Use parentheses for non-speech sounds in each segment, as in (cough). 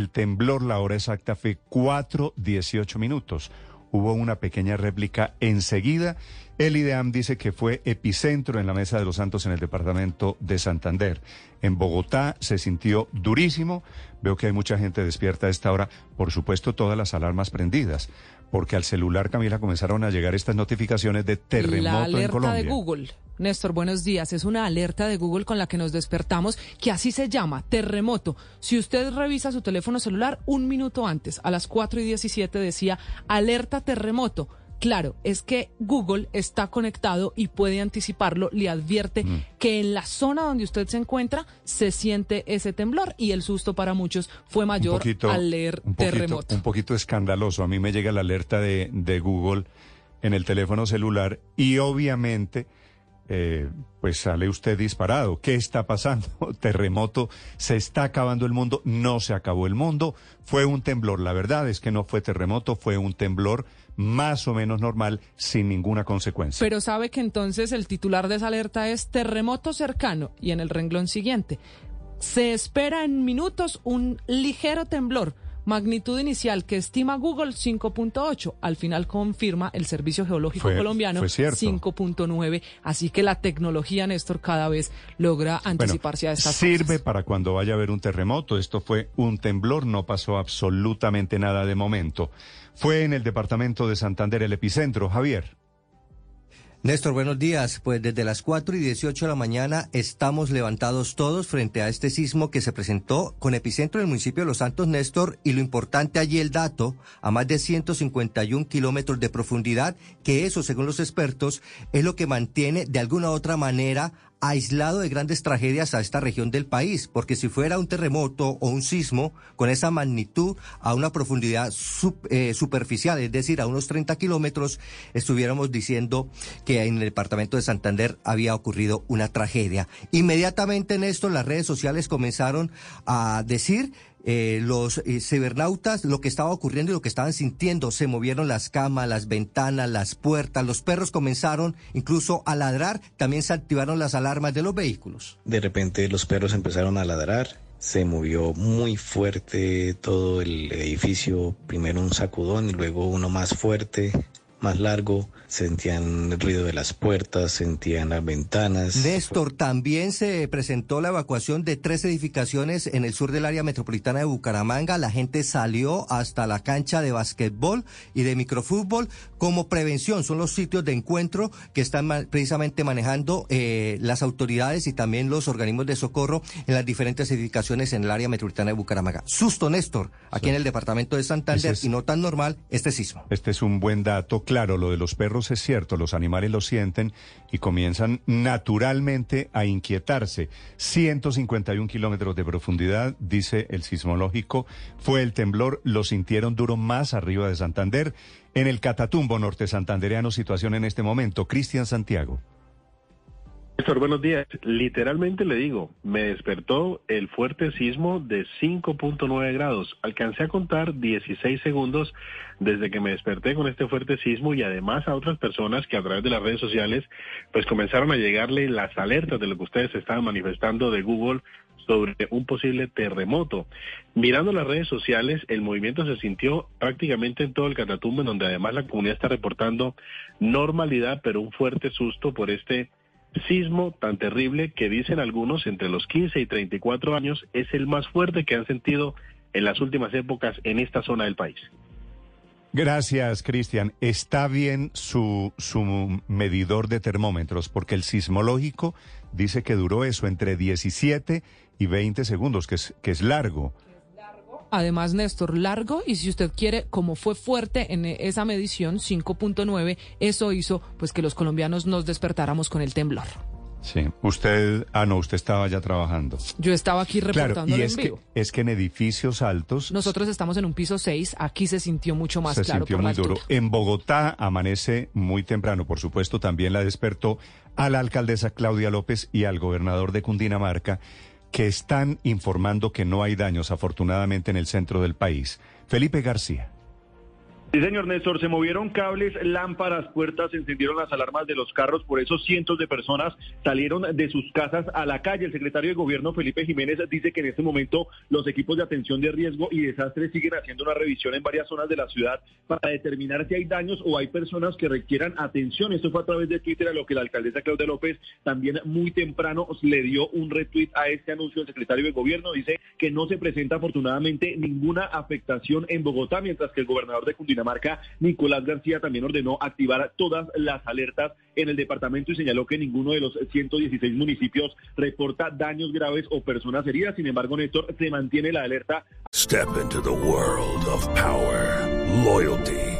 El temblor, la hora exacta fue 4.18 minutos. Hubo una pequeña réplica enseguida. El IDEAM dice que fue epicentro en la Mesa de los Santos en el departamento de Santander. En Bogotá se sintió durísimo. Veo que hay mucha gente despierta a esta hora. Por supuesto, todas las alarmas prendidas. Porque al celular, Camila, comenzaron a llegar estas notificaciones de terremoto La alerta en Colombia. de Google. Néstor, buenos días. Es una alerta de Google con la que nos despertamos, que así se llama, terremoto. Si usted revisa su teléfono celular, un minuto antes, a las 4 y 17 decía alerta terremoto. Claro, es que Google está conectado y puede anticiparlo, le advierte Mm. que en la zona donde usted se encuentra se siente ese temblor y el susto para muchos fue mayor al leer un poquito, terremoto. un poquito escandaloso. A mí me llega la alerta de, de Google en el teléfono celular y obviamente, eh, pues sale usted disparado. ¿Qué está pasando? (laughs) Terremoto, se está acabando el mundo, no se acabó el mundo, fue un temblor. La verdad es que no fue terremoto, fue un temblor más o menos normal, sin ninguna consecuencia. Pero sabe que entonces el titular de esa alerta es terremoto cercano y en el renglón siguiente se espera en minutos un ligero temblor. Magnitud inicial que estima Google 5.8. Al final confirma el Servicio Geológico Fue- Colombiano fue cierto. 5.9. Así que la tecnología, Néstor, cada vez logra Bueno, anticiparse a estas sirve cosas. para cuando vaya a haber un terremoto. Esto fue un temblor, no pasó absolutamente nada de momento. Fue en el departamento de Santander el epicentro, Javier. Néstor, buenos días. Pues desde las 4 y 18 de la mañana estamos levantados todos frente a este sismo que se presentó con epicentro en el municipio de Los Santos, Néstor, y lo importante allí el dato, a más de 151 kilómetros de profundidad, que eso, según los expertos, es lo que mantiene de alguna u otra manera aislado de grandes tragedias a esta región del país, porque si fuera un terremoto o un sismo con esa magnitud a una profundidad sup- eh, superficial, es decir, a unos 30 kilómetros, estuviéramos diciendo que en el departamento de Santander había ocurrido una tragedia. Inmediatamente en esto las redes sociales comenzaron a decir eh, los eh, cibernautas lo que estaba ocurriendo y lo que estaban sintiendo. Se movieron las camas, las ventanas, las puertas, los perros comenzaron incluso a ladrar, también se activaron las alarmas de los vehículos. De repente los perros empezaron a ladrar, se movió muy fuerte todo el edificio, primero un sacudón y luego uno más fuerte, más largo, sentían el ruido de las puertas, sentían las ventanas. Néstor, también se presentó la evacuación de tres edificaciones en el sur del área metropolitana de Bucaramanga. La gente salió hasta la cancha de basquetbol y de microfútbol como prevención. Son los sitios de encuentro que están precisamente manejando eh, las autoridades y también los organismos de socorro en las diferentes edificaciones en el área metropolitana de Bucaramanga. Susto, Néstor, aquí en el departamento de Santander es- y no tan normal este sismo. Este es un buen dato. Claro, lo de los perros es cierto, los animales lo sienten y comienzan naturalmente a inquietarse. 151 kilómetros de profundidad, dice el sismológico, fue el temblor, lo sintieron duro más arriba de Santander. En el Catatumbo norte santandereano, situación en este momento. Cristian Santiago. Néstor, buenos días. Literalmente le digo, me despertó el fuerte sismo de 5.9 grados. Alcancé a contar 16 segundos desde que me desperté con este fuerte sismo y además a otras personas que a través de las redes sociales pues comenzaron a llegarle las alertas de lo que ustedes estaban manifestando de Google sobre un posible terremoto. Mirando las redes sociales, el movimiento se sintió prácticamente en todo el Catatumbo, en donde además la comunidad está reportando normalidad, pero un fuerte susto por este sismo tan terrible que dicen algunos entre los 15 y 34 años es el más fuerte que han sentido en las últimas épocas en esta zona del país. Gracias, Cristian. Está bien su, su medidor de termómetros, porque el sismológico dice que duró eso entre 17 y 20 segundos, que es, que es largo. Además, Néstor, largo y si usted quiere, como fue fuerte en esa medición, 5.9, eso hizo pues que los colombianos nos despertáramos con el temblor. Sí, usted, ah no, usted estaba ya trabajando. Yo estaba aquí reportando Claro, y en es que, vivo. es que en edificios altos Nosotros estamos en un piso 6, aquí se sintió mucho más se claro sintió por muy la duro. En Bogotá amanece muy temprano, por supuesto, también la despertó a la alcaldesa Claudia López y al gobernador de Cundinamarca, que están informando que no hay daños, afortunadamente, en el centro del país. Felipe García. Sí, señor Néstor, se movieron cables, lámparas, puertas, se encendieron las alarmas de los carros, por eso cientos de personas salieron de sus casas a la calle. El secretario de Gobierno, Felipe Jiménez, dice que en este momento los equipos de atención de riesgo y desastres siguen haciendo una revisión en varias zonas de la ciudad para determinar si hay daños o hay personas que requieran atención. Esto fue a través de Twitter, a lo que la alcaldesa Claudia López también muy temprano le dio un retweet a este anuncio del secretario de Gobierno. Dice que no se presenta afortunadamente ninguna afectación en Bogotá, mientras que el gobernador de Cundinamarca Nicolás García también ordenó activar todas las alertas en el departamento y señaló que ninguno de los 116 municipios reporta daños graves o personas heridas. Sin embargo, Néstor, se mantiene la alerta. Step into the world of power, loyalty,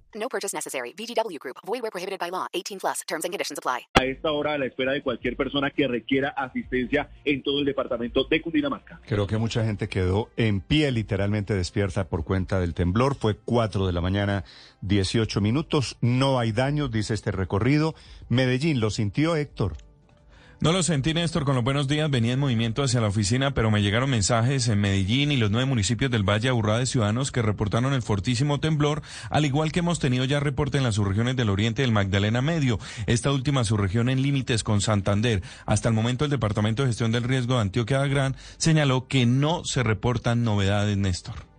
No purchase necessary. VGW Group. Void where prohibited by law. 18 plus. Terms and conditions apply. A esta hora a la espera de cualquier persona que requiera asistencia en todo el departamento de Cundinamarca. Creo que mucha gente quedó en pie, literalmente despierta por cuenta del temblor. Fue 4 de la mañana, 18 minutos. No hay daños, dice este recorrido. Medellín, ¿lo sintió Héctor? No lo sentí, Néstor, con los buenos días. Venía en movimiento hacia la oficina, pero me llegaron mensajes en Medellín y los nueve municipios del Valle Aburrá de ciudadanos que reportaron el fortísimo temblor, al igual que hemos tenido ya reporte en las subregiones del oriente del Magdalena Medio, esta última subregión en límites con Santander. Hasta el momento, el Departamento de Gestión del Riesgo de Antioquia Gran señaló que no se reportan novedades, Néstor.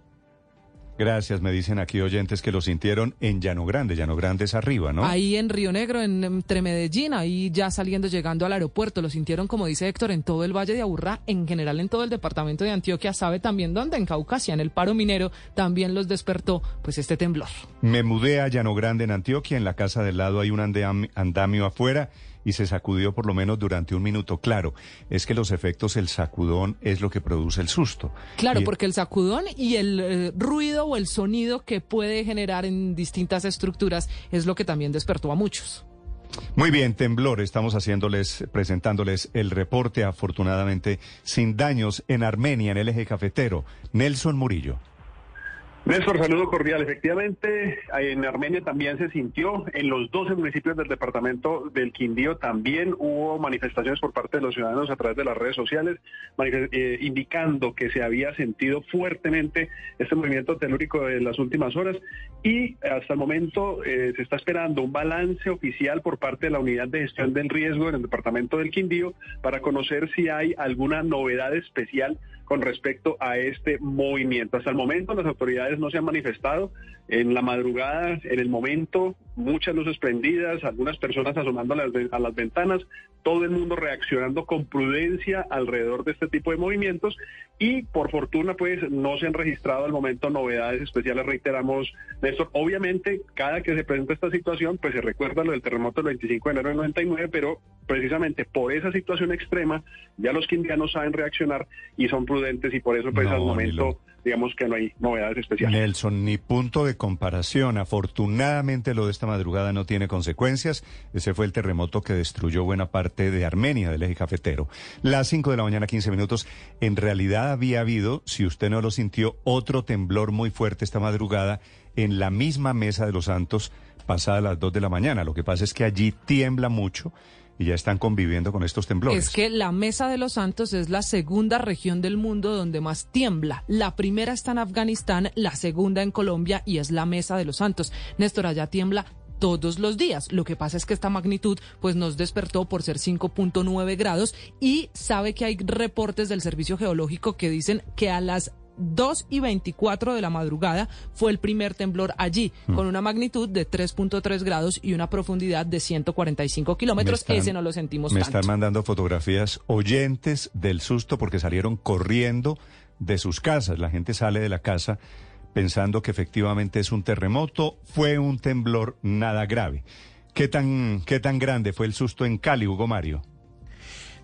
Gracias, me dicen aquí oyentes que lo sintieron en Llano Grande. Llano Grande es arriba, ¿no? Ahí en Río Negro, en, entre Medellín, ahí ya saliendo, llegando al aeropuerto, lo sintieron, como dice Héctor, en todo el Valle de Aburrá, en general en todo el departamento de Antioquia, sabe también dónde, en Caucasia, en el paro minero, también los despertó, pues este temblor. Me mudé a Llano Grande, en Antioquia, en la casa del lado hay un andam- andamio afuera y se sacudió por lo menos durante un minuto. Claro, es que los efectos, el sacudón es lo que produce el susto. Claro, Y- porque el sacudón y el eh, ruido o el sonido que puede generar en distintas estructuras es lo que también despertó a muchos. Muy bien, temblor, estamos haciéndoles, presentándoles el reporte, afortunadamente sin daños en Armenia, en el eje cafetero. Nelson Murillo. Néstor, saludo cordial. Efectivamente, en Armenia también se sintió, en los 12 municipios del departamento del Quindío también hubo manifestaciones por parte de los ciudadanos a través de las redes sociales, eh, indicando que se había sentido fuertemente este movimiento telúrico de las últimas horas y hasta el momento eh, se está esperando un balance oficial por parte de la Unidad de Gestión del Riesgo en el departamento del Quindío para conocer si hay alguna novedad especial con respecto a este movimiento. Hasta el momento las autoridades no se han manifestado. En la madrugada, en el momento, muchas luces prendidas, algunas personas asomando a las, ve- a las ventanas, todo el mundo reaccionando con prudencia alrededor de este tipo de movimientos y por fortuna pues no se han registrado al momento novedades especiales, reiteramos, Néstor. Obviamente, cada que se presenta esta situación, pues se recuerda lo del terremoto del 25 de enero del 99, pero precisamente por esa situación extrema, ya los quindianos saben reaccionar y son prudentes y por eso pues No, al momento digamos que no hay novedades especiales. Nelson, ni punto de comparación. Afortunadamente lo de esta madrugada no tiene consecuencias. Ese fue el terremoto que destruyó buena parte de Armenia, del eje cafetero. Las 5 de la mañana, 15 minutos. En realidad había habido, si usted no lo sintió, otro temblor muy fuerte esta madrugada en la misma mesa de los santos pasada las 2 de la mañana. Lo que pasa es que allí tiembla mucho y ya están conviviendo con estos temblores. Es que la Mesa de los Santos es la segunda región del mundo donde más tiembla. La primera está en Afganistán, la segunda en Colombia y es la Mesa de los Santos. Néstor, allá tiembla todos los días. Lo que pasa es que esta magnitud pues nos despertó por ser 5.9 grados y sabe que hay reportes del Servicio Geológico que dicen que a las 2 y 24 de la madrugada fue el primer temblor allí, Hmm. con una magnitud de 3.3 grados y una profundidad de 145 Me kilómetros. están- Ese no lo sentimos Me tanto. están mandando fotografías oyentes del susto porque salieron corriendo de sus casas. La gente sale de la casa pensando que efectivamente es un terremoto, fue un temblor nada grave. ¿Qué tan, qué tan grande fue el susto en Cali, Hugo Mario?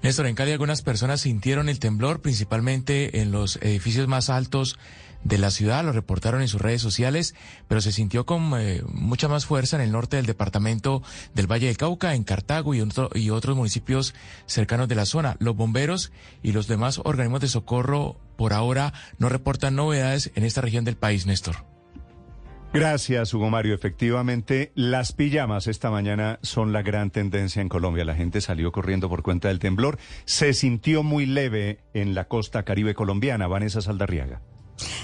Néstor, en Cali algunas personas sintieron el temblor, principalmente en los edificios más altos de la ciudad, lo reportaron en sus redes sociales, pero se sintió con eh, mucha más fuerza en el norte del departamento del Valle del Cauca, en Cartago y, y otros municipios cercanos de la zona. Los bomberos y los demás organismos de socorro por ahora no reportan novedades en esta región del país, Néstor. Gracias, Hugo Mario. Efectivamente, las pijamas esta mañana son la gran tendencia en Colombia. La gente salió corriendo por cuenta del temblor. Se sintió muy leve en la costa caribe colombiana. Vanessa Saldarriaga.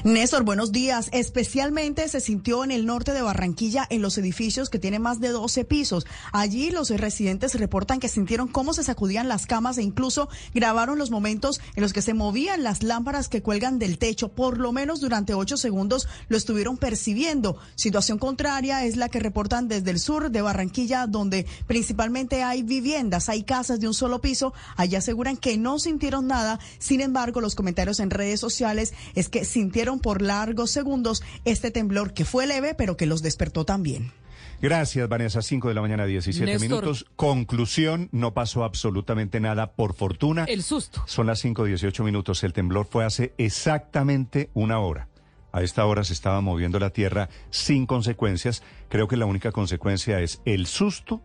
Néstor, buenos días. Especialmente se sintió en el norte de Barranquilla, en los edificios que tienen más de 12 pisos. Allí los residentes reportan que sintieron cómo se sacudían las camas e incluso grabaron los momentos en los que se movían las lámparas que cuelgan del techo. Por lo menos durante ocho segundos lo estuvieron percibiendo. Situación contraria es la que reportan desde el sur de Barranquilla, donde principalmente hay viviendas, hay casas de un solo piso. Allí aseguran que no sintieron nada. Sin embargo, los comentarios en redes sociales es que sin sintieron por largos segundos este temblor que fue leve, pero que los despertó también. Gracias, Vanessa. 5 de la mañana, 17 minutos. Conclusión, no pasó absolutamente nada, por fortuna. El susto. Son las 5, 18 minutos. El temblor fue hace exactamente una hora. A esta hora se estaba moviendo la tierra sin consecuencias. Creo que la única consecuencia es el susto,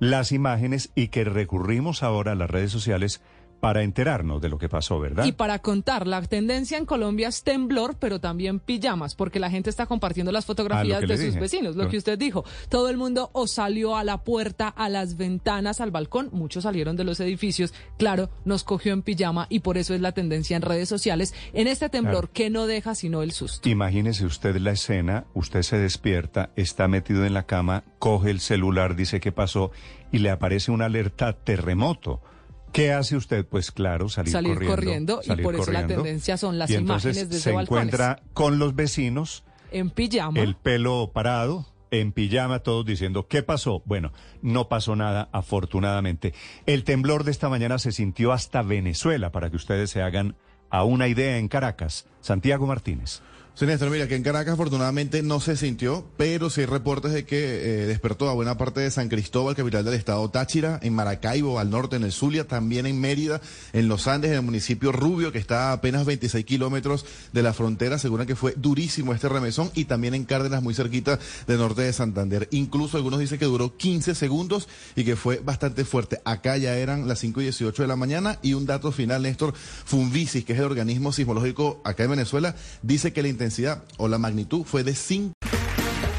las imágenes y que recurrimos ahora a las redes sociales para enterarnos de lo que pasó, ¿verdad? Y para contar, la tendencia en Colombia es temblor, pero también pijamas, porque la gente está compartiendo las fotografías de sus vecinos, lo que usted dijo. Todo el mundo o salió a la puerta, a las ventanas, al balcón, muchos salieron de los edificios, claro, nos cogió en pijama y por eso es la tendencia en redes sociales, en este temblor que no deja sino el susto. Imagínese usted la escena, usted se despierta, está metido en la cama, coge el celular, dice qué pasó y le aparece una alerta terremoto. ¿Qué hace usted? Pues claro, salir, salir corriendo. y por eso la tendencia son las imágenes desde se encuentra con los vecinos. En pijama. El pelo parado, en pijama, todos diciendo, ¿qué pasó? Bueno, no pasó nada, afortunadamente. El temblor de esta mañana se sintió hasta Venezuela, para que ustedes se hagan a una idea en Caracas. Santiago Martínez. Sí, Néstor, mira, que en Caracas afortunadamente no se sintió, pero sí hay reportes de que eh, despertó a buena parte de San Cristóbal, capital del estado Táchira, en Maracaibo, al norte, en el Zulia, también en Mérida, en los Andes, en el municipio Rubio, que está a apenas 26 kilómetros de la frontera, aseguran que fue durísimo este remesón, y también en Cárdenas, muy cerquita del norte de Santander. Incluso algunos dicen que duró 15 segundos y que fue bastante fuerte. Acá ya eran las 5 y 18 de la mañana, y un dato final, Néstor, Funvisis, que es el organismo sismológico acá en Venezuela, dice que la intensidad o la magnitud fue de 5.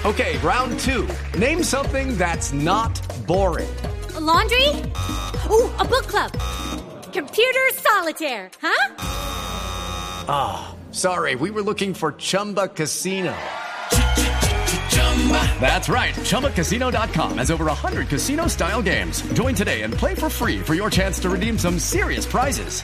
Okay, round two. Name something that's not boring. A laundry? Ooh, a book club. Computer solitaire, huh? Ah, oh, sorry, we were looking for Chumba Casino. That's right. ChumbaCasino.com has over 100 casino style games. Join today and play for free for your chance to redeem some serious prizes.